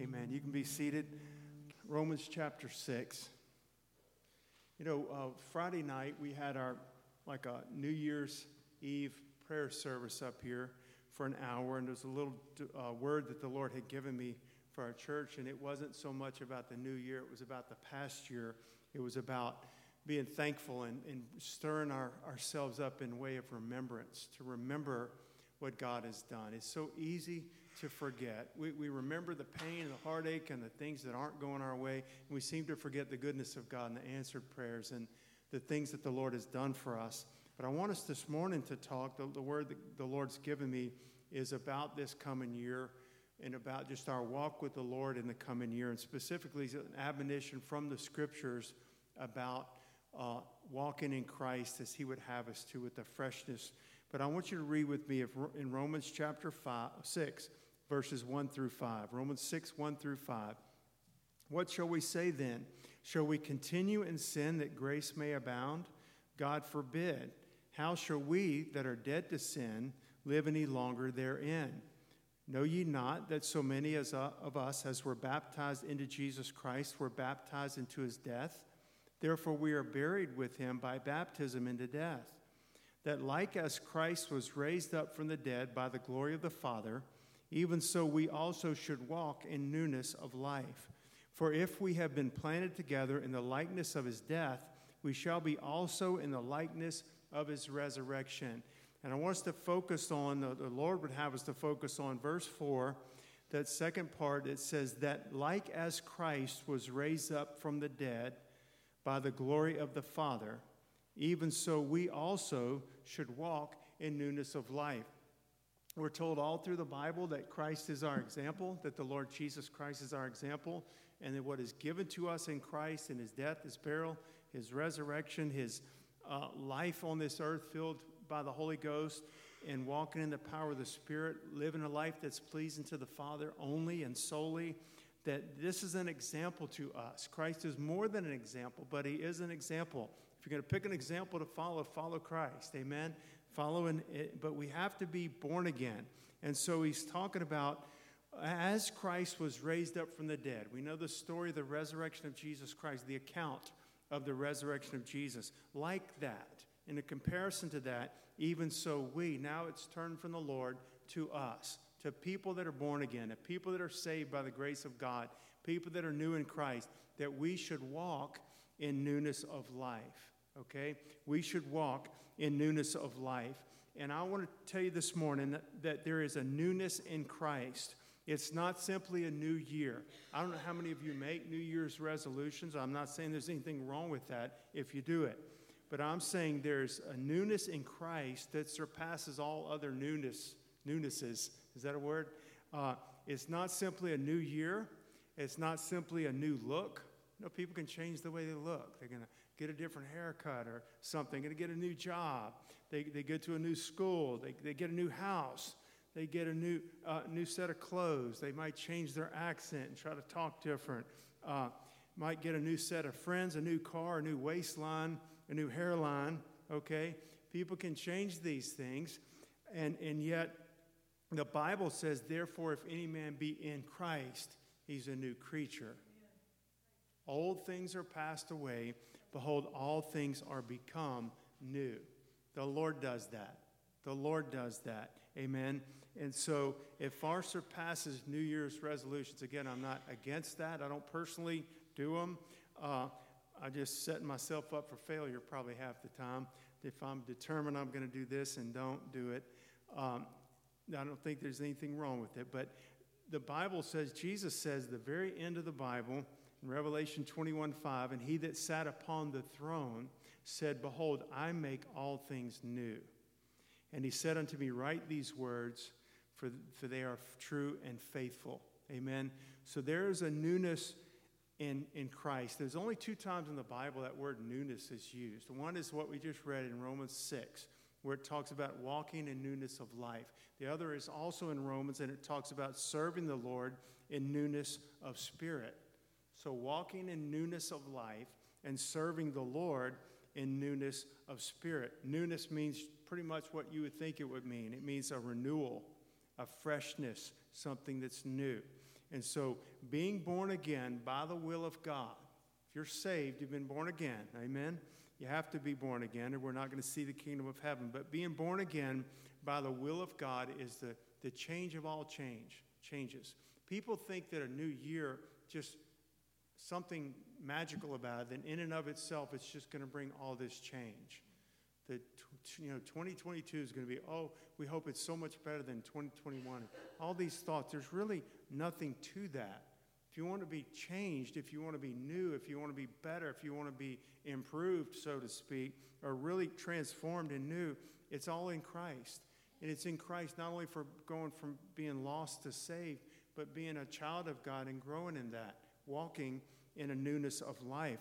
Amen. You can be seated. Romans chapter 6. You know, uh, Friday night we had our like a New Year's Eve prayer service up here for an hour, and there's a little uh, word that the Lord had given me for our church, and it wasn't so much about the new year, it was about the past year. It was about being thankful and, and stirring our, ourselves up in way of remembrance, to remember what God has done. It's so easy to forget. We, we remember the pain and the heartache and the things that aren't going our way, and we seem to forget the goodness of God and the answered prayers and the things that the Lord has done for us. But I want us this morning to talk, the, the word that the Lord's given me is about this coming year and about just our walk with the Lord in the coming year, and specifically an admonition from the scriptures about uh, walking in Christ as He would have us to with the freshness. But I want you to read with me in Romans chapter five, 6, verses 1 through 5. Romans 6, 1 through 5. What shall we say then? Shall we continue in sin that grace may abound? God forbid. How shall we that are dead to sin live any longer therein? Know ye not that so many as uh, of us as were baptized into Jesus Christ were baptized into his death? Therefore we are buried with him by baptism into death, that like as Christ was raised up from the dead by the glory of the Father, even so we also should walk in newness of life. For if we have been planted together in the likeness of his death, we shall be also in the likeness of his resurrection. And I want us to focus on, the, Lord would have us to focus on verse 4, that second part, it says that like as Christ was raised up from the dead by the glory of the Father, even so we also should walk in newness of life. We're told all through the Bible that Christ is our example, that the Lord Jesus Christ is our example, and that what is given to us in Christ in his death, his burial, his resurrection, his uh, life on this earth filled by the Holy Ghost and walking in the power of the Spirit, living a life that's pleasing to the Father only and solely, that this is an example to us. Christ is more than an example, but He is an example. If you're going to pick an example to follow, follow Christ. Amen. Following it, but we have to be born again. And so He's talking about as Christ was raised up from the dead. We know the story of the resurrection of Jesus Christ, the account of the resurrection of Jesus. Like that, in a comparison to that, even so we, now it's turned from the Lord to us, to people that are born again, to people that are saved by the grace of God, people that are new in Christ, that we should walk in newness of life. Okay? We should walk in newness of life. And I want to tell you this morning that, that there is a newness in Christ. It's not simply a new year. I don't know how many of you make New Year's resolutions. I'm not saying there's anything wrong with that if you do it but I'm saying there's a newness in Christ that surpasses all other newness, newnesses. Is that a word? Uh, it's not simply a new year. It's not simply a new look. You know, people can change the way they look. They're going to get a different haircut or something. To get a new job. They, they get to a new school. They, they get a new house. They get a new, uh, new set of clothes. They might change their accent and try to talk different. Uh, might get a new set of friends, a new car, a new waistline a new hairline, okay? People can change these things, and, and yet the Bible says, therefore, if any man be in Christ, he's a new creature. Old things are passed away. Behold, all things are become new. The Lord does that. The Lord does that. Amen. And so it far surpasses New Year's resolutions. Again, I'm not against that. I don't personally do them. Uh, I just setting myself up for failure probably half the time. If I'm determined I'm going to do this and don't do it, um, I don't think there's anything wrong with it. But the Bible says, Jesus says, the very end of the Bible, in Revelation 21 5, and he that sat upon the throne said, Behold, I make all things new. And he said unto me, Write these words, for, for they are true and faithful. Amen. So there is a newness in, in Christ. There's only two times in the Bible that word newness is used. One is what we just read in Romans 6, where it talks about walking in newness of life. The other is also in Romans, and it talks about serving the Lord in newness of spirit. So, walking in newness of life and serving the Lord in newness of spirit. Newness means pretty much what you would think it would mean it means a renewal, a freshness, something that's new. And so, being born again by the will of God, if you're saved, you've been born again. Amen? You have to be born again, or we're not going to see the kingdom of heaven. But being born again by the will of God is the, the change of all change, changes. People think that a new year just something magical about it, then in and of itself, it's just going to bring all this change. That you know, 2022 is going to be, oh, we hope it's so much better than 2021. All these thoughts, there's really nothing to that. If you want to be changed, if you want to be new, if you want to be better, if you want to be improved, so to speak, or really transformed and new, it's all in Christ. And it's in Christ not only for going from being lost to saved, but being a child of God and growing in that, walking in a newness of life.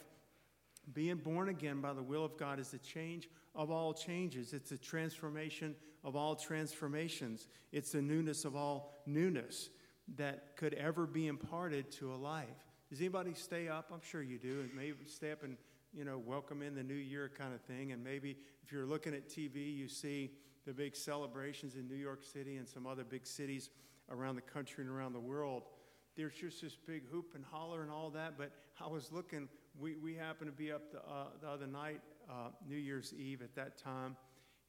Being born again by the will of God is the change of all changes. It's a transformation of all transformations. It's the newness of all newness that could ever be imparted to a life. Does anybody stay up? I'm sure you do. And maybe stay up and, you know, welcome in the new year kind of thing. And maybe if you're looking at TV, you see the big celebrations in New York City and some other big cities around the country and around the world. There's just this big hoop and holler and all that. But I was looking, we, we happened to be up the, uh, the other night, uh, New Year's Eve at that time,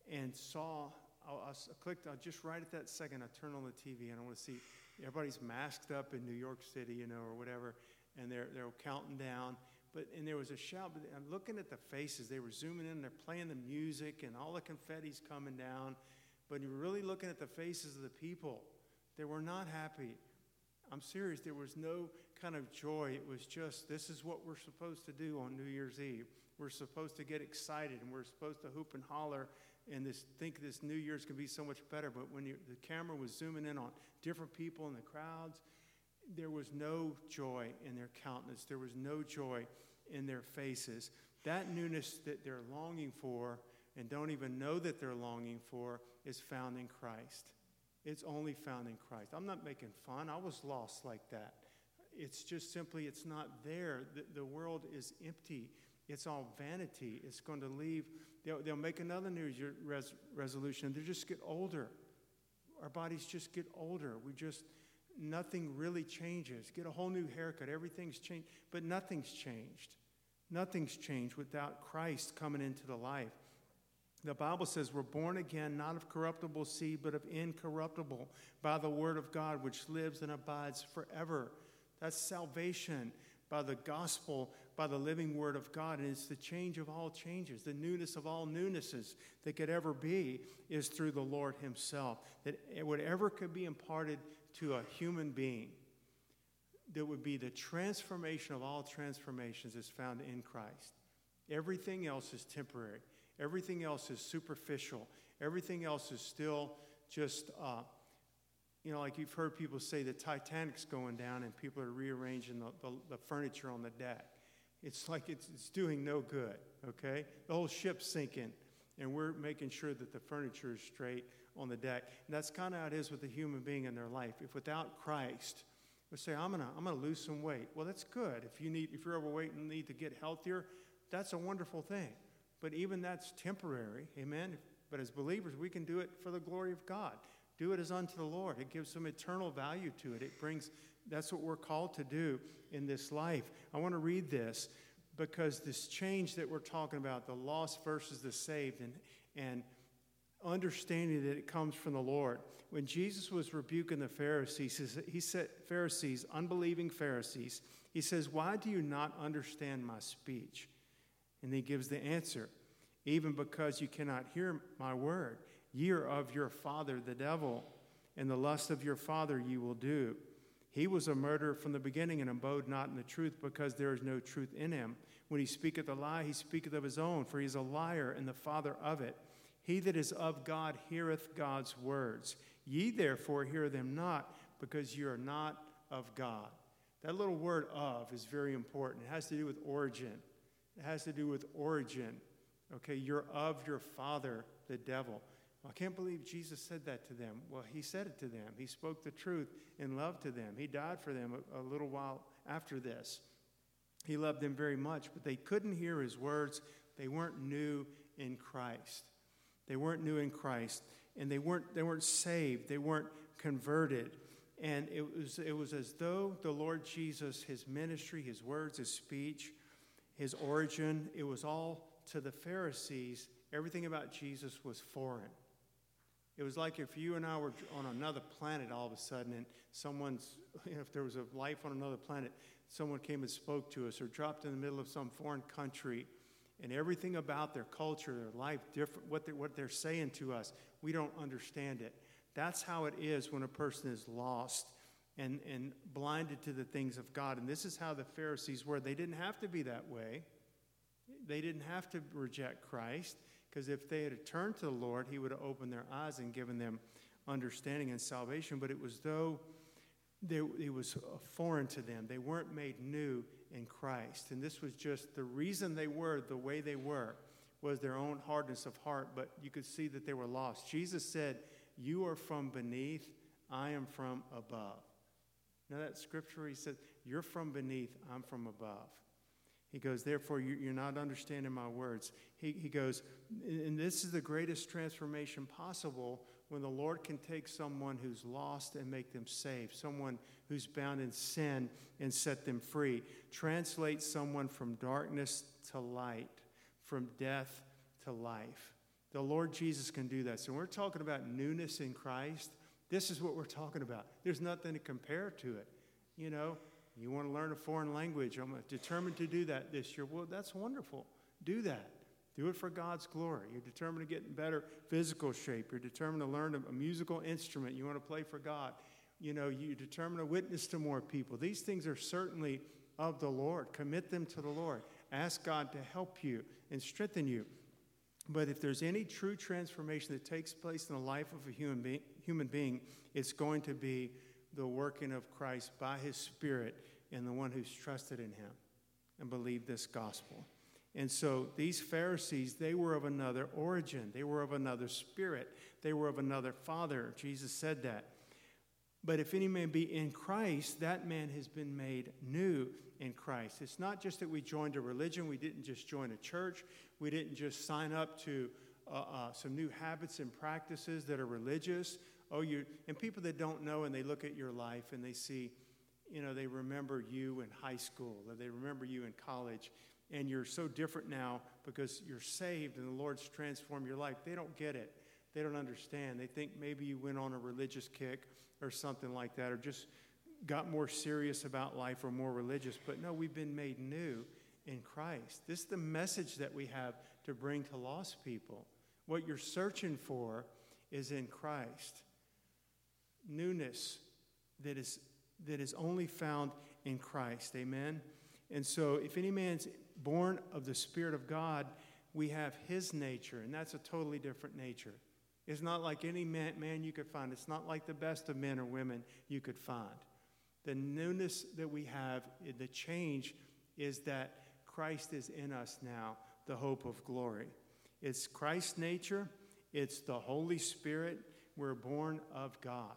and saw, I, I clicked, I just right at that second, I turned on the TV and I want to see everybody's masked up in New York City, you know, or whatever, and they're, they're counting down. But, and there was a shout, but I'm looking at the faces. They were zooming in, they're playing the music, and all the confetti's coming down. But you're really looking at the faces of the people. They were not happy. I'm serious. There was no kind of joy. It was just, this is what we're supposed to do on New Year's Eve. We're supposed to get excited and we're supposed to hoop and holler and this, think this New Year's can be so much better. But when you, the camera was zooming in on different people in the crowds, there was no joy in their countenance. There was no joy in their faces. That newness that they're longing for and don't even know that they're longing for is found in Christ. It's only found in Christ. I'm not making fun. I was lost like that. It's just simply, it's not there. The, the world is empty. It's all vanity. It's going to leave. They'll, they'll make another New Year's res, resolution. They just get older. Our bodies just get older. We just, nothing really changes. Get a whole new haircut. Everything's changed. But nothing's changed. Nothing's changed without Christ coming into the life. The Bible says we're born again, not of corruptible seed, but of incorruptible, by the word of God, which lives and abides forever. That's salvation by the gospel, by the living word of God. And it's the change of all changes, the newness of all newnesses that could ever be is through the Lord Himself. That whatever could be imparted to a human being, that would be the transformation of all transformations is found in Christ. Everything else is temporary. Everything else is superficial. Everything else is still just uh, you know, like you've heard people say the Titanic's going down and people are rearranging the, the, the furniture on the deck. It's like it's, it's doing no good, okay? The whole ship's sinking, and we're making sure that the furniture is straight on the deck. And that's kind of how it is with a human being in their life. If without Christ, we say, I'm gonna, I'm gonna lose some weight. Well, that's good. If you need, if you're overweight and need to get healthier, that's a wonderful thing. But even that's temporary, amen? But as believers, we can do it for the glory of God. Do it as unto the Lord. It gives some eternal value to it. It brings, that's what we're called to do in this life. I want to read this because this change that we're talking about, the lost versus the saved, and, and understanding that it comes from the Lord. When Jesus was rebuking the Pharisees, he said, Pharisees, unbelieving Pharisees, he says, Why do you not understand my speech? And he gives the answer, even because you cannot hear my word. Ye are of your father, the devil, and the lust of your father ye will do. He was a murderer from the beginning and abode not in the truth, because there is no truth in him. When he speaketh a lie, he speaketh of his own, for he is a liar and the father of it. He that is of God heareth God's words. Ye therefore hear them not, because ye are not of God. That little word of is very important. It has to do with origin. It has to do with origin. Okay, you're of your father, the devil. I can't believe Jesus said that to them. Well, he said it to them. He spoke the truth in love to them. He died for them a, a, little while after this. He loved them very much, but they couldn't hear his words. They weren't new in Christ. They weren't new in Christ, and they weren't, they weren't saved. They weren't converted. And it was, it was as though the Lord Jesus, his ministry, his words, his speech, his origin, it was all to the Pharisees, everything about Jesus was foreign. It was like if you and I were on another planet all of a sudden, and someone's, if there was a life on another planet, someone came and spoke to us, or dropped in the middle of some foreign country, and everything about their culture, their life, different, what they're, what they're saying to us, we don't understand it. That's how it is when a person is lost and, and blinded to the things of God. And this is how the Pharisees were. They didn't have to be that way, they didn't have to reject Christ. Because if they had turned to the Lord, He would have opened their eyes and given them understanding and salvation. But it was though they, it was foreign to them. They weren't made new in Christ. And this was just the reason they were the way they were was their own hardness of heart, but you could see that they were lost. Jesus said, You are from beneath, I am from above. Now, that scripture, he said, You're from beneath, I'm from above. He goes, Therefore, you're not understanding my words. He, he goes, And this is the greatest transformation possible when the Lord can take someone who's lost and make them saved, someone who's bound in sin and set them free. Translate someone from darkness to light, from death to life. The Lord Jesus can do that. So, when we're talking about newness in Christ, this is what we're talking about. There's nothing to compare to it. You know, you want to learn a foreign language. I'm determined to do that this year. Well, that's wonderful. Do that. Do it for God's glory. You're determined to get in better physical shape. You're determined to learn a, musical instrument. You want to play for God. You know, you're determined to witness to more people. These things are certainly of the Lord. Commit them to the Lord. Ask God to help you and strengthen you. But if there's any true transformation that takes place in the life of a human, be- human being, it's going to be the working of Christ by his Spirit in the one who's trusted in him and believed this gospel. And so these Pharisees, they were of another origin. They were of another spirit. They were of another father. Jesus said that. But if any man be in Christ, that man has been made new in Christ. It's not just that we joined a religion, we didn't just join a church, we didn't just sign up to uh, uh, some new habits and practices that are religious oh, you, and people that don't know and they look at your life and they see, you know, they remember you in high school or they remember you in college and you're so different now because you're saved and the Lord's transformed your life. They don't get it. They don't understand. They think maybe you went on a religious kick or something like that or just got more serious about life or more religious. But no, we've been made new in Christ. This is the message that we have to bring to lost people. What you're searching for is in Christ newness that is, that is only found in Christ. Amen? And so, if any man's born of the Spirit of God, we have his nature, and that's a totally different nature. It's not like any man, man you could find, it's not like the best of men or women you could find. The newness that we have, the change, is that Christ is in us now, the hope of glory. It's Christ's nature, it's the Holy Spirit. We're born of God.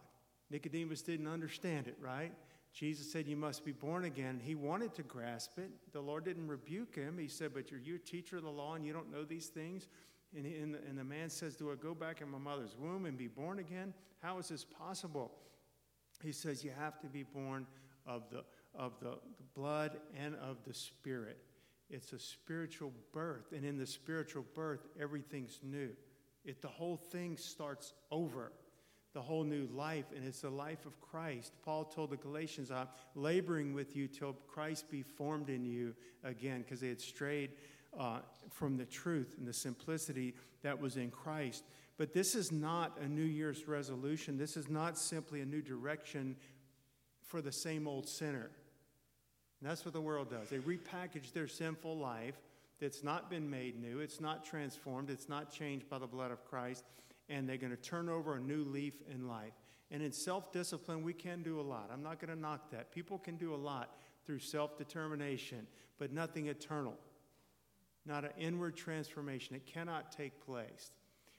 Nicodemus didn't understand it, right? Jesus said, You must be born again. He wanted to grasp it. The Lord didn't rebuke him. He said, But you're you a teacher of the law and you don't know these things? And, and, and the man says, Do I go back in my mother's womb and be born again? How is this possible? He says, You have to be born of the, of the blood and of the spirit. It's a spiritual birth. And in the spiritual birth, everything's new. It, the whole thing starts over the whole new life, and it's the life of Christ. Paul told the Galatians, I'm laboring with you till Christ be formed in you again, because they had strayed uh, from the truth and the simplicity that was in Christ. But this is not a New Year's resolution. This is not simply a new direction for the same old sinner. And that's what the world does. They repackage their sinful life that's not been made new, it's not transformed, it's not changed by the blood of Christ and they're going to turn over a new leaf in life. And in self discipline, we can do a lot. I'm not going to knock that. People can do a lot through self determination, but nothing eternal, not an inward transformation. It cannot take place.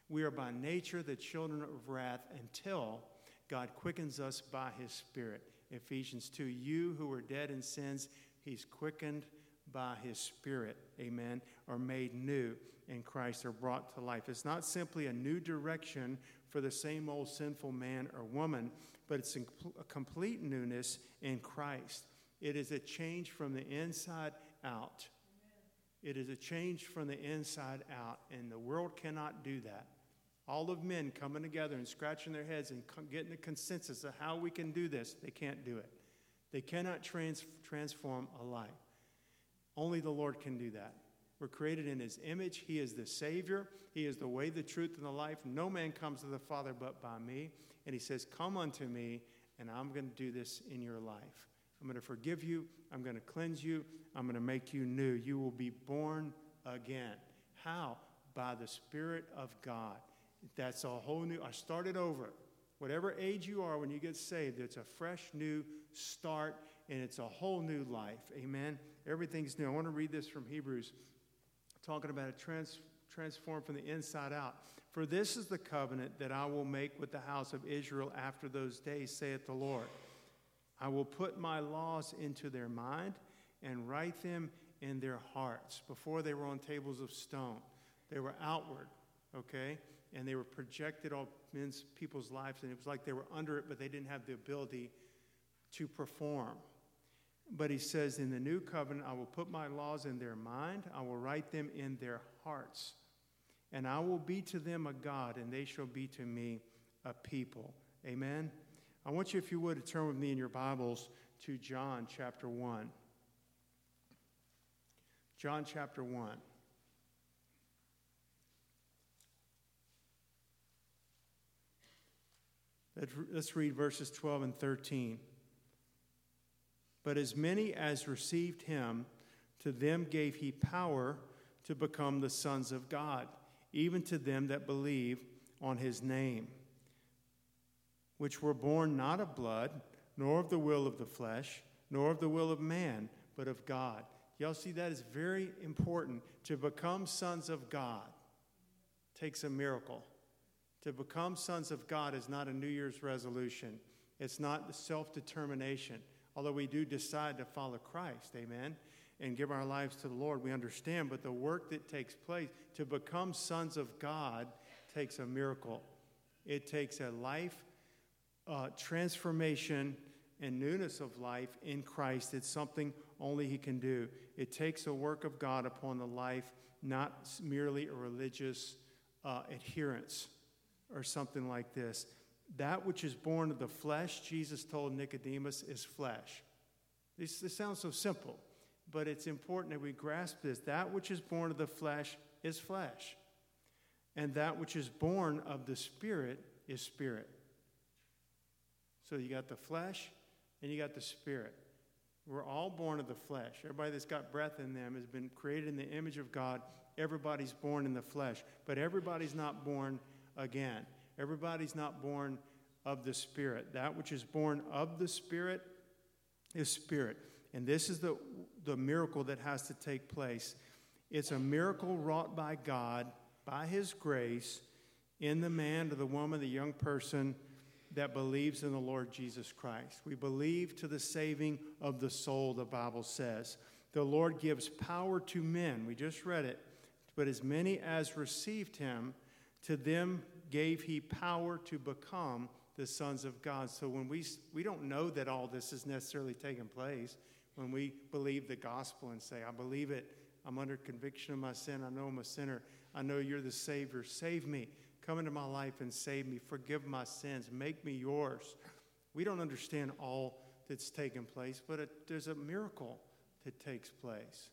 We are by nature the children of wrath until God quickens us by his Spirit. Ephesians 2 You who were dead in sins, he's quickened by his Spirit, amen, are made new in Christ, are brought to life. It's not simply a new direction for the same old sinful man or woman, but it's a complete newness in Christ. It is a change from the inside out. It is a change from the inside out, and the world cannot do that. All of men coming together and scratching their heads and getting a consensus of how we can do this, they can't do it. They cannot trans- transform a life. Only the Lord can do that. We're created in His image. He is the Savior. He is the way, the truth, and the life. No man comes to the Father but by me. And He says, Come unto me, and I'm going to do this in your life. I'm going to forgive you. I'm going to cleanse you. I'm going to make you new. You will be born again. How? By the Spirit of God. That's a whole new, I started over. Whatever age you are when you get saved, it's a fresh new start and it's a whole new life. Amen. Everything's new. I want to read this from Hebrews, talking about a trans, transform from the inside out. For this is the covenant that I will make with the house of Israel after those days, saith the Lord. I will put my laws into their mind and write them in their hearts. Before they were on tables of stone, they were outward, okay? And they were projected on men's people's lives, and it was like they were under it, but they didn't have the ability to perform. But he says, In the new covenant, I will put my laws in their mind, I will write them in their hearts, and I will be to them a God, and they shall be to me a people. Amen. I want you, if you would, to turn with me in your Bibles to John chapter 1. John chapter 1. Let's read verses 12 and 13. But as many as received him, to them gave he power to become the sons of God, even to them that believe on his name, which were born not of blood, nor of the will of the flesh, nor of the will of man, but of God. Y'all see that is very important. To become sons of God takes a miracle. To become sons of God is not a New Year's resolution, it's not self determination. Although we do decide to follow Christ, amen, and give our lives to the Lord, we understand. But the work that takes place to become sons of God takes a miracle. It takes a life uh, transformation and newness of life in Christ. It's something only He can do. It takes a work of God upon the life, not merely a religious uh, adherence or something like this. That which is born of the flesh, Jesus told Nicodemus, is flesh. This, this sounds so simple, but it's important that we grasp this. That which is born of the flesh is flesh, and that which is born of the Spirit is spirit. So you got the flesh and you got the spirit. We're all born of the flesh. Everybody that's got breath in them has been created in the image of God. Everybody's born in the flesh, but everybody's not born again. Everybody's not born of the Spirit. That which is born of the Spirit is Spirit. And this is the, the miracle that has to take place. It's a miracle wrought by God, by His grace, in the man or the woman, the young person that believes in the Lord Jesus Christ. We believe to the saving of the soul, the Bible says. The Lord gives power to men. We just read it. But as many as received him, to them gave he power to become the sons of God. So when we, we don't know that all this is necessarily taking place, when we believe the gospel and say, I believe it, I'm under conviction of my sin, I know I'm a sinner, I know you're the Savior, save me. Come into my life and save me. Forgive my sins. Make me yours. We don't understand all that's taking place, but it, there's a miracle that takes place.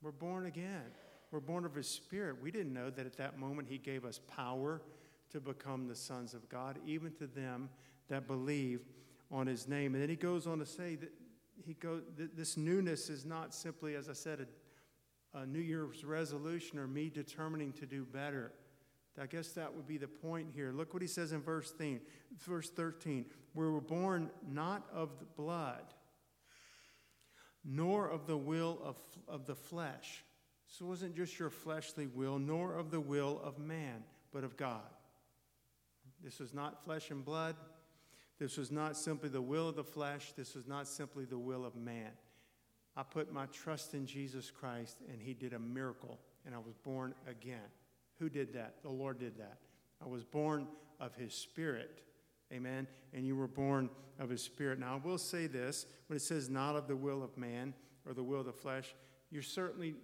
We're born again. We're born of His Spirit. We didn't know that at that moment He gave us power to become the sons of God, even to them that believe on His name. And then He goes on to say that He goes. This newness is not simply, as I said, a, a New Year's resolution or me determining to do better. I guess that would be the point here. Look what he says in verse 13. Verse 13 we were born not of the blood, nor of the will of, of the flesh. It wasn't just your fleshly will, nor of the will of man, but of God. This was not flesh and blood. This was not simply the will of the flesh. This was not simply the will of man. I put my trust in Jesus Christ, and He did a miracle, and I was born again. Who did that? The Lord did that. I was born of His Spirit. Amen. And you were born of His Spirit. Now, I will say this when it says not of the will of man or the will of the flesh, you're certainly,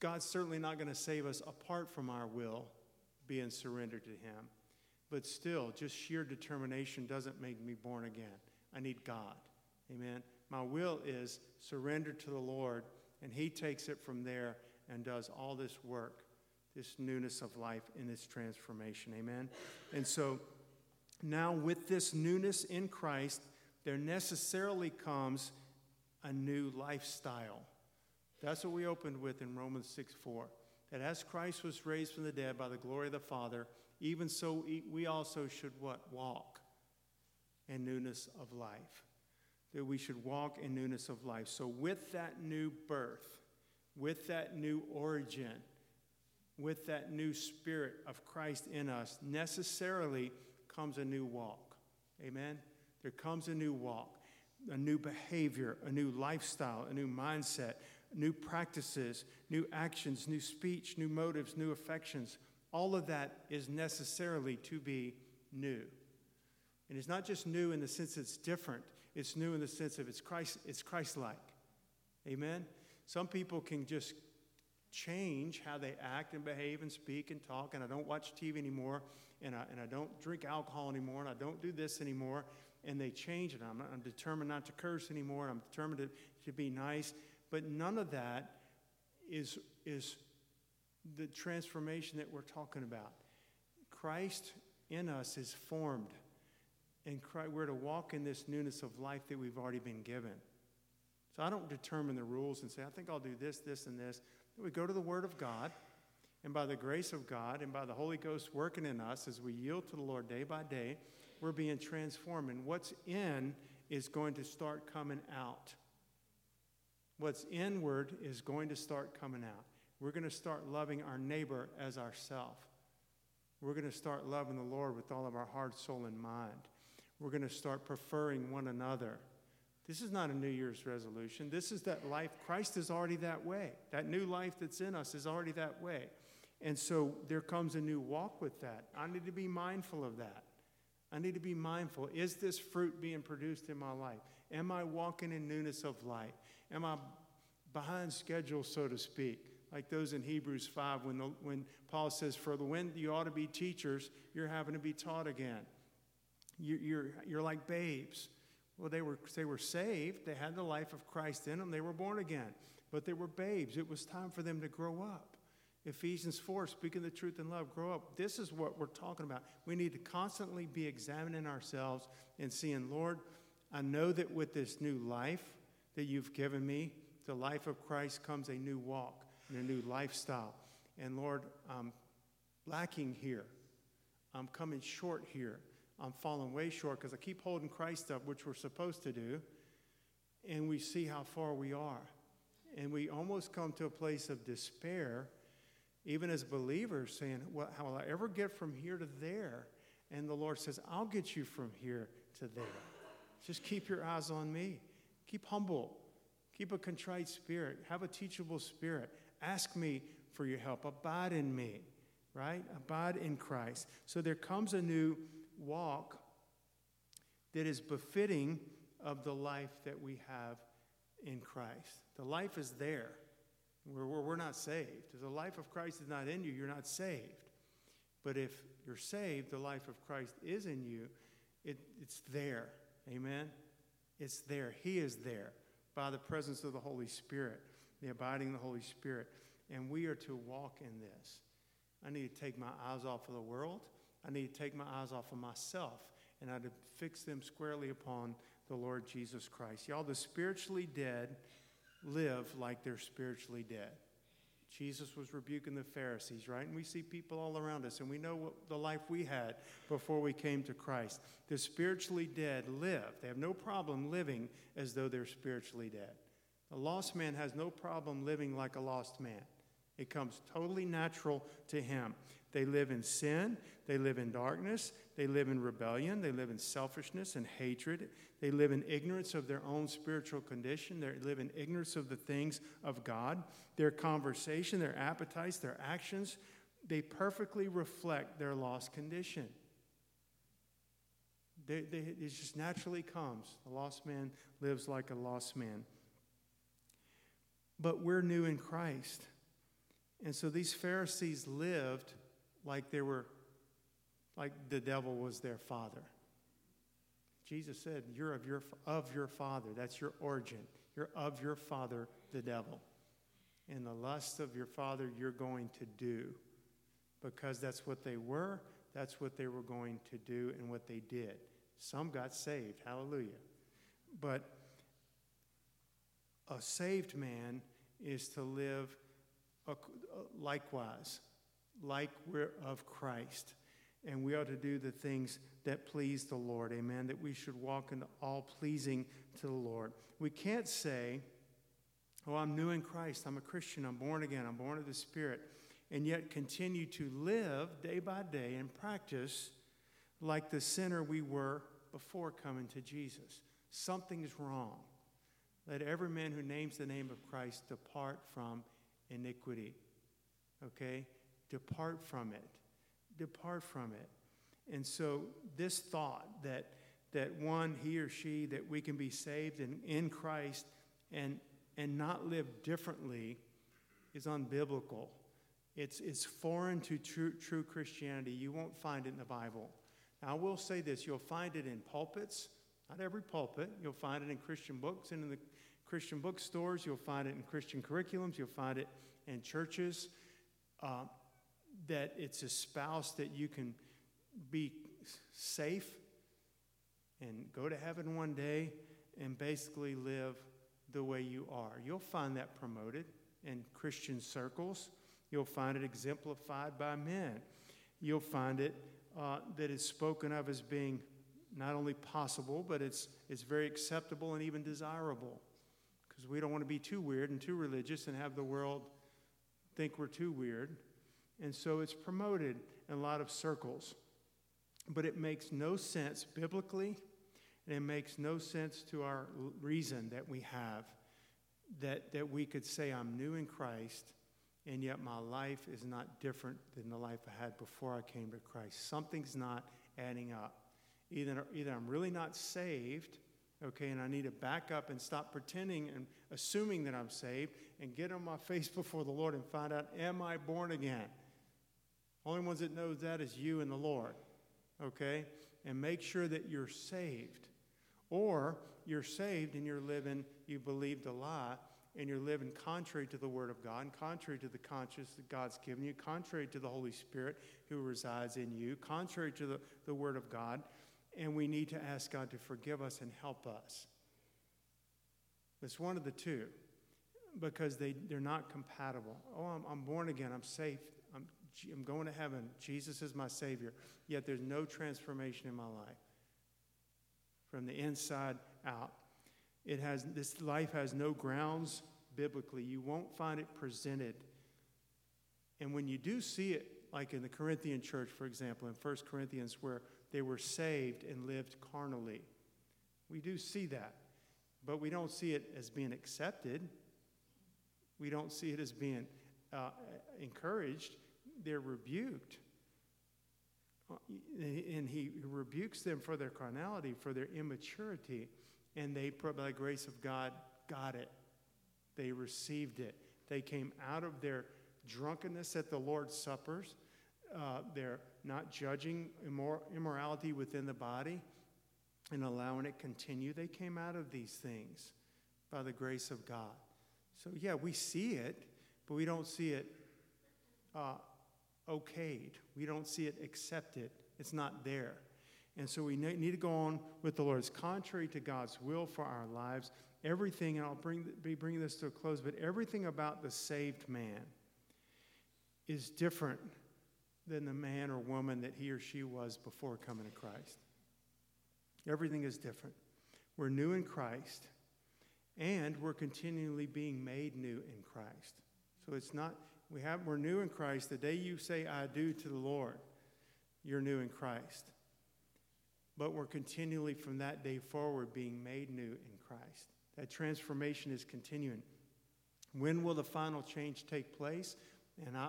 God's certainly not going to save us apart from our will being surrendered to Him. But still, just sheer determination doesn't make me born again. I need God. Amen. My will is surrendered to the Lord, and He takes it from there and does all this work, this newness of life in this transformation. Amen. And so now, with this newness in Christ, there necessarily comes a new lifestyle. That's what we opened with in Romans 6 4. That as Christ was raised from the dead by the glory of the Father, even so we also should what? Walk in newness of life. That we should walk in newness of life. So, with that new birth, with that new origin, with that new spirit of Christ in us, necessarily comes a new walk. Amen? There comes a new walk, a new behavior, a new lifestyle, a new mindset, new practices, new actions, new speech, new motives, new affections. All of that is necessarily to be new. And it's not just new in the sense it's different, it's new in the sense of it's Christ, it's Christ-like. Amen? Some people can just change how they act and behave and speak and talk, and I don't watch TV anymore, and I, and I don't drink alcohol anymore, and I don't do this anymore, and they change it. I'm, I'm determined not to curse anymore, I'm determined to, to be nice, but none of that is, is the transformation that we're talking about. Christ in us is formed, and Christ, we're to walk in this newness of life that we've already been given. So I don't determine the rules and say, I think I'll do this, this, and this. We go to the Word of God, and by the grace of God and by the Holy Ghost working in us as we yield to the Lord day by day, we're being transformed. And what's in is going to start coming out. What's inward is going to start coming out. We're going to start loving our neighbor as ourself. We're going to start loving the Lord with all of our heart, soul, and mind. We're going to start preferring one another. This is not a New Year's resolution. This is that life. Christ is already that way. That new life that's in us is already that way. And so there comes a new walk with that. I need to be mindful of that. I need to be mindful. Is this fruit being produced in my life? Am I walking in newness of life? Am I behind schedule, so to speak? like those in Hebrews 5 when, the, when Paul says, For the when you ought to be teachers, you're having to be taught again. You, you're, you're like babes. Well, they were, they were saved, they had the life of Christ in them, they were born again, but they were babes. It was time for them to grow up. Ephesians 4, speaking the truth in love, grow up. This is what we're talking about. We need to constantly be examining ourselves and seeing, Lord, I know that with this new life that you've given me, the life of Christ comes a new walk and a new lifestyle. And Lord, I'm lacking here. I'm coming short here. I'm falling way short because I keep holding Christ up, which we're supposed to do, and we see how far we are. And we almost come to a place of despair, even as believers, saying, well, How will I ever get from here to there? And the Lord says, I'll get you from here to there. Just keep your eyes on me. Keep humble. Keep a contrite spirit. Have a teachable spirit. Ask me for your help. Abide in me, right? Abide in Christ. So there comes a new walk that is befitting of the life that we have in Christ. The life is there. We're, we're not saved. If the life of Christ is not in you, you're not saved. But if you're saved, the life of Christ is in you, it, it's there. Amen? It's there. He is there by the presence of the Holy Spirit the abiding of the Holy Spirit. And we are to walk in this. I need to take my eyes off of the world. I need to take my eyes off of myself. And I need to fix them squarely upon the Lord Jesus Christ. Y'all, the spiritually dead live like they're spiritually dead. Jesus was rebuking the Pharisees, right? And we see people all around us, and we know what the life we had before we came to Christ. The spiritually dead live. They have no problem living as though they're spiritually dead. A lost man has no problem living like a lost man. It comes totally natural to him. They live in sin, they live in darkness, they live in rebellion, they live in selfishness and hatred, they live in ignorance of their own spiritual condition, they live in ignorance of the things of God. Their conversation, their appetites, their actions, they perfectly reflect their lost condition. They, they, it just naturally comes. A lost man lives like a lost man. But we're new in Christ. And so these Pharisees lived like they were, like the devil was their father. Jesus said, You're of your, of your father. That's your origin. You're of your father, the devil. And the lust of your father you're going to do because that's what they were, that's what they were going to do, and what they did. Some got saved. Hallelujah. But a saved man is to live likewise, like we're of Christ. And we ought to do the things that please the Lord. Amen. That we should walk in all pleasing to the Lord. We can't say, Oh, I'm new in Christ. I'm a Christian. I'm born again. I'm born of the Spirit. And yet continue to live day by day and practice like the sinner we were before coming to Jesus. Something's wrong. Let every man who names the name of Christ depart from iniquity. Okay? Depart from it. Depart from it. And so, this thought that, that one, he or she, that we can be saved in, in Christ and, and not live differently is unbiblical. It's, it's foreign to true, true Christianity. You won't find it in the Bible. Now, I will say this you'll find it in pulpits, not every pulpit. You'll find it in Christian books and in the Christian bookstores. You'll find it in Christian curriculums. You'll find it in churches. Uh, that it's a spouse that you can be safe and go to heaven one day and basically live the way you are. You'll find that promoted in Christian circles. You'll find it exemplified by men. You'll find it uh, that is spoken of as being not only possible, but it's, it's very acceptable and even desirable. Because we don't want to be too weird and too religious and have the world think we're too weird. And so it's promoted in a lot of circles. But it makes no sense biblically, and it makes no sense to our reason that we have that, that we could say, I'm new in Christ and yet my life is not different than the life I had before I came to Christ. Something's not adding up. Either, either I'm really not saved, okay, and I need to back up and stop pretending and assuming that I'm saved and get on my face before the Lord and find out, am I born again? Only ones that knows that is you and the Lord, okay? And make sure that you're saved. Or you're saved and you're living, you believed a lie, and you're living contrary to the Word of God, and contrary to the conscience that God's given you, contrary to the Holy Spirit who resides in you, contrary to the, the Word of God, and we need to ask God to forgive us and help us. It's one of the two because they, they're not compatible. Oh, I'm, I'm born again, I'm safe, I'm, going to heaven, Jesus is my Savior, yet there's no transformation in my life from the inside out. It has, this life has no grounds biblically. You won't find it presented. And when you do see it, like in the Corinthian church, for example, in 1 Corinthians, where they were saved and lived carnally, we do see that. But we don't see it as being accepted. We don't see it as being uh, encouraged. They're rebuked. Uh, and he rebukes them for their carnality, for their immaturity and they, by the grace of God, got it. They received it. They came out of their drunkenness at the Lord's suppers. Uh, they're not judging immor- immorality within the body and allowing it continue. They came out of these things by the grace of God. So, yeah, we see it, but we don't see it uh, okayed. We don't see it accepted. It's not there. And so we need to go on with the Lord. It's contrary to God's will for our lives. Everything, and I'll bring, be bringing this to a close, but everything about the saved man is different than the man or woman that he or she was before coming to Christ. Everything is different. We're new in Christ, and we're continually being made new in Christ. So it's not, We have, we're new in Christ. The day you say, I do to the Lord, you're new in Christ. But we're continually from that day forward being made new in Christ. That transformation is continuing. When will the final change take place? And I,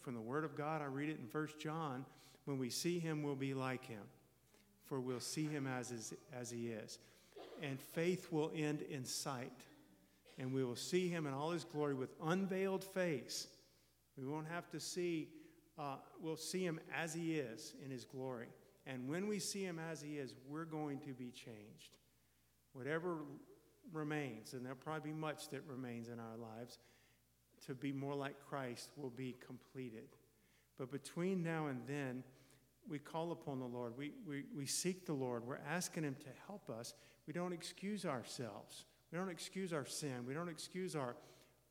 from the Word of God, I read it in 1 John. When we see him, we'll be like him, for we'll see him as, is, as he is. And faith will end in sight, and we will see him in all his glory with unveiled face. We won't have to see, uh, we'll see him as he is in his glory. And when we see him as he is, we're going to be changed. Whatever remains, and there'll probably be much that remains in our lives, to be more like Christ will be completed. But between now and then, we call upon the Lord. We, we, we seek the Lord. We're asking Him to help us. We don't excuse ourselves. We don't excuse our sin. We don't excuse our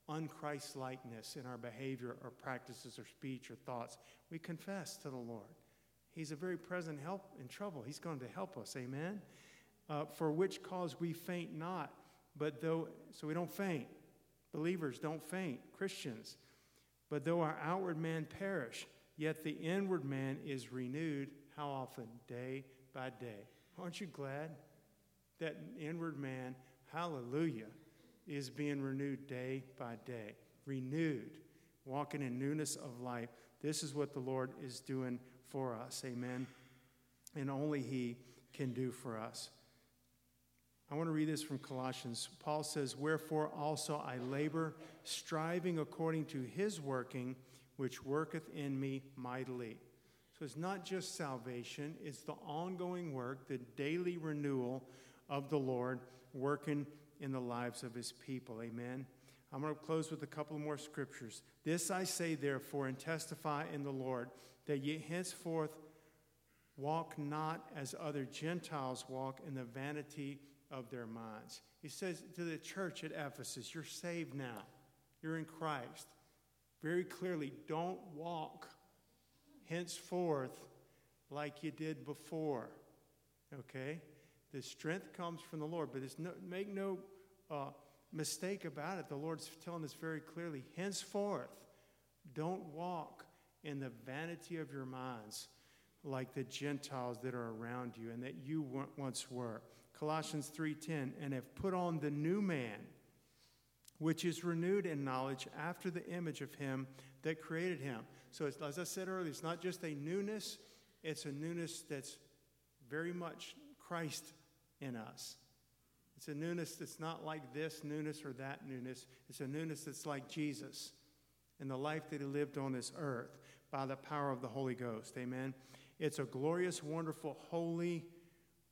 unChristlikeness in our behavior or practices or speech or thoughts. We confess to the Lord. He's a very present help in trouble. He's going to help us. Amen. Uh, for which cause we faint not, but though, so we don't faint. Believers don't faint. Christians. But though our outward man perish, yet the inward man is renewed. How often? Day by day. Aren't you glad that inward man, hallelujah, is being renewed day by day? Renewed, walking in newness of life. This is what the Lord is doing for us. Amen. And only He can do for us. I want to read this from Colossians. Paul says, Wherefore also I labor, striving according to his working, which worketh in me mightily. So it's not just salvation, it's the ongoing work, the daily renewal of the Lord working in the lives of his people. Amen. I'm going to close with a couple more scriptures. This I say, therefore, and testify in the Lord, that ye henceforth walk not as other Gentiles walk in the vanity of their minds. He says to the church at Ephesus, You're saved now, you're in Christ. Very clearly, don't walk henceforth like you did before. Okay? The strength comes from the Lord, but no, make no uh, mistake about it. The Lord's telling us very clearly henceforth, don't walk in the vanity of your minds like the Gentiles that are around you and that you once were. Colossians 3:10, and have put on the new man, which is renewed in knowledge after the image of him that created him. So as I said earlier, it's not just a newness, it's a newness that's very much Christ in us. It's a newness that's not like this newness or that newness. It's a newness that's like Jesus and the life that he lived on this earth by the power of the Holy Ghost. Amen. It's a glorious, wonderful, holy,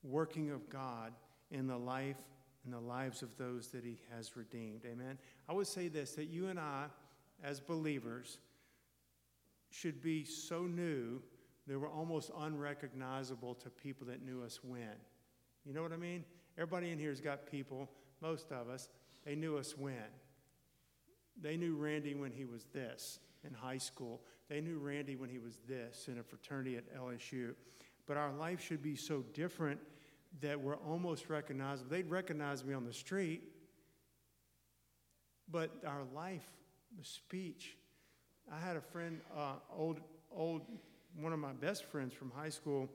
working of God in the life and the lives of those that He has redeemed. Amen. I would say this that you and I, as believers, should be so new that we're almost unrecognizable to people that knew us when. You know what I mean? Everybody in here has got people, most of us, they knew us when. They knew Randy when he was this in high school. They knew Randy when he was this in a fraternity at LSU. But our life should be so different that we're almost recognizable. They'd recognize me on the street, but our life, the speech. I had a friend, uh, old, old, one of my best friends from high school.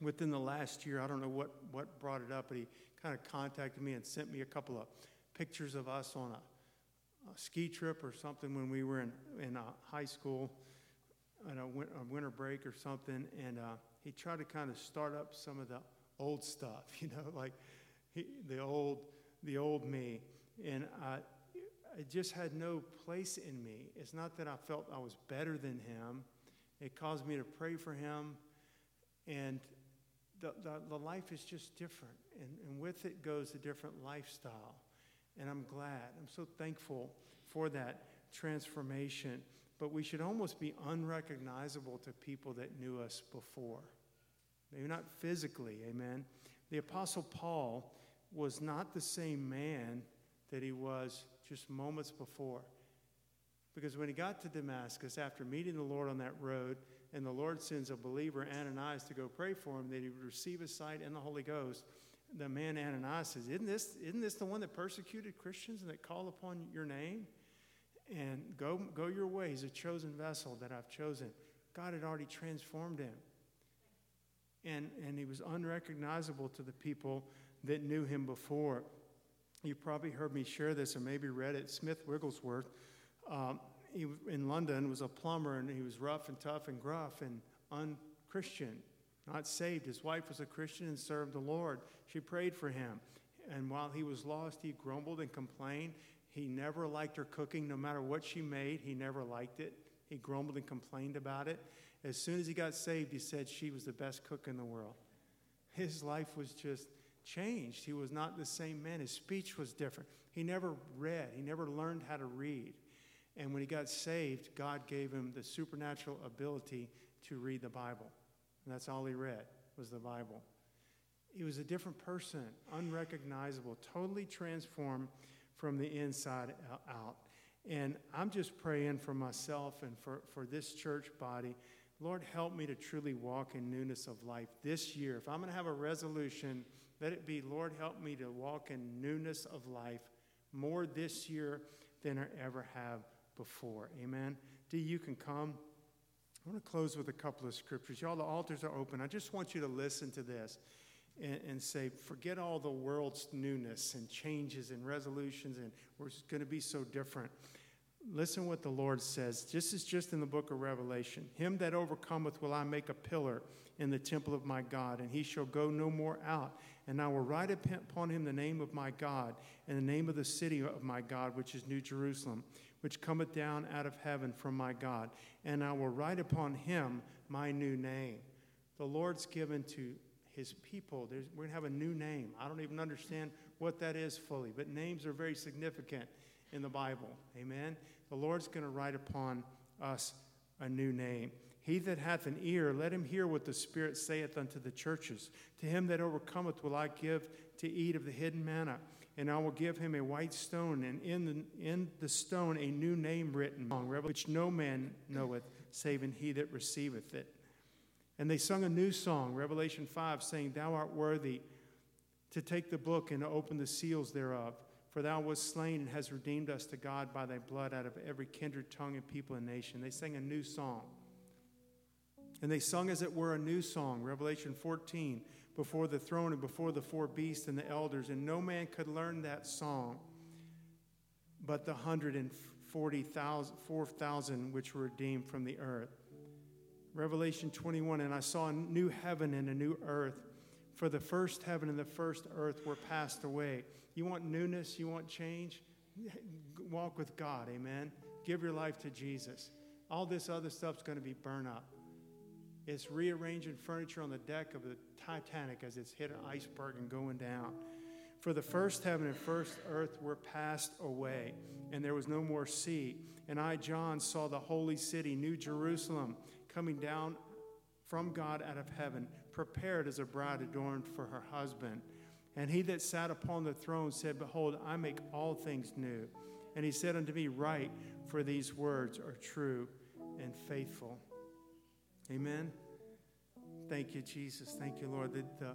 Within the last year, I don't know what what brought it up, but he kind of contacted me and sent me a couple of pictures of us on a, a ski trip or something when we were in in uh, high school, on a, win- a winter break or something, and uh, he tried to kind of start up some of the old stuff, you know, like he, the old, the old me. And I, it just had no place in me. It's not that I felt I was better than him. It caused me to pray for him. And the, the, the life is just different. And, and with it goes a different lifestyle. And I'm glad. I'm so thankful for that transformation. But we should almost be unrecognizable to people that knew us before. Maybe not physically, amen. The Apostle Paul was not the same man that he was just moments before. Because when he got to Damascus, after meeting the Lord on that road, and the Lord sends a believer, Ananias, to go pray for him that he would receive his sight and the Holy Ghost, the man Ananias says, Isn't this, isn't this the one that persecuted Christians and that called upon your name? and go, go your way. He's a chosen vessel that I've chosen. God had already transformed him. And, and he was unrecognizable to the people that knew him before. You probably heard me share this or maybe read it. Smith Wigglesworth, um, he, in London, was a plumber and he was rough and tough and gruff and unchristian, not saved. His wife was a Christian and served the Lord. She prayed for him. And while he was lost, he grumbled and complained. He never liked her cooking, no matter what she made, he never liked it. He grumbled and complained about it. As soon as he got saved, he said she was the best cook in the world. His life was just changed. He was not the same man. His speech was different. He never read, he never learned how to read. And when he got saved, God gave him the supernatural ability to read the Bible. And that's all he read was the Bible. He was a different person, unrecognizable, totally transformed from the inside out. And I'm just praying for myself and for, for this church body. Lord, help me to truly walk in newness of life this year. If I'm going to have a resolution, let it be, Lord, help me to walk in newness of life more this year than I ever have before. Amen. D, you can come. I want to close with a couple of scriptures. Y'all, the altars are open. I just want you to listen to this and, and say, forget all the world's newness and changes and resolutions, and we're going to be so different. Listen what the Lord says. This is just in the book of Revelation. Him that overcometh will I make a pillar in the temple of my God, and he shall go no more out. And I will write upon him the name of my God, and the name of the city of my God, which is New Jerusalem, which cometh down out of heaven from my God. And I will write upon him my new name. The Lord's given to his people. There's, we're going to have a new name. I don't even understand what that is fully, but names are very significant in the Bible. Amen. The Lord's going to write upon us a new name. He that hath an ear, let him hear what the Spirit saith unto the churches. To him that overcometh will I give to eat of the hidden manna, and I will give him a white stone, and in the, in the stone a new name written, which no man knoweth, saving he that receiveth it. And they sung a new song, Revelation 5, saying, Thou art worthy to take the book and to open the seals thereof. For thou wast slain and hast redeemed us to God by thy blood out of every kindred, tongue, and people and nation. They sang a new song. And they sung as it were a new song, Revelation 14, before the throne and before the four beasts and the elders. And no man could learn that song but the 144,000 which were redeemed from the earth. Revelation 21 And I saw a new heaven and a new earth, for the first heaven and the first earth were passed away. You want newness? You want change? Walk with God, amen? Give your life to Jesus. All this other stuff's going to be burned up. It's rearranging furniture on the deck of the Titanic as it's hit an iceberg and going down. For the first heaven and first earth were passed away, and there was no more sea. And I, John, saw the holy city, New Jerusalem coming down from God out of heaven, prepared as a bride adorned for her husband. And he that sat upon the throne said, Behold, I make all things new. And he said unto me, Write, for these words are true and faithful. Amen. Thank you, Jesus. Thank you, Lord. The, the,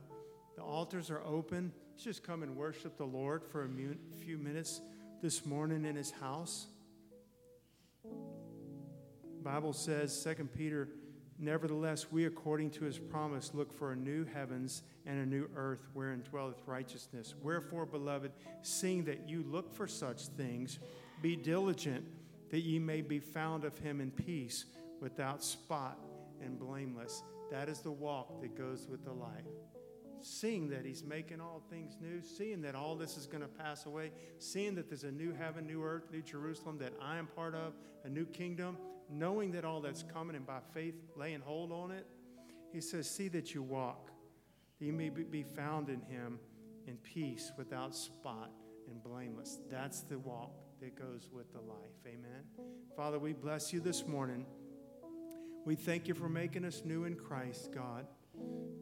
the altars are open. Let's just come and worship the Lord for a few minutes this morning in his house. Bible says, 2 Peter, nevertheless, we according to his promise look for a new heavens and a new earth wherein dwelleth righteousness. Wherefore, beloved, seeing that you look for such things, be diligent that ye may be found of him in peace, without spot and blameless. That is the walk that goes with the life. Seeing that he's making all things new, seeing that all this is going to pass away, seeing that there's a new heaven, new earth, new Jerusalem that I am part of, a new kingdom, knowing that all that's coming and by faith laying hold on it, he says, See that you walk, that you may be found in him in peace, without spot and blameless. That's the walk that goes with the life. Amen. Father, we bless you this morning. We thank you for making us new in Christ, God.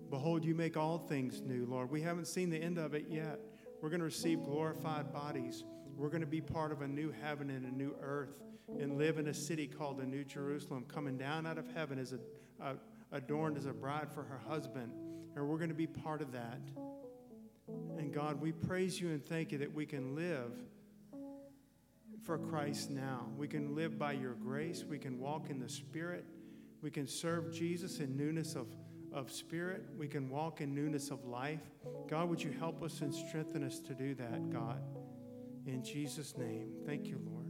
Behold, you make all things new, Lord. We haven't seen the end of it yet. We're going to receive glorified bodies. We're going to be part of a new heaven and a new earth and live in a city called the New Jerusalem, coming down out of heaven as a, a adorned as a bride for her husband. And we're going to be part of that. And God, we praise you and thank you that we can live for Christ now. We can live by your grace. We can walk in the Spirit. We can serve Jesus in newness of, of spirit. We can walk in newness of life. God, would you help us and strengthen us to do that, God? In Jesus' name. Thank you, Lord.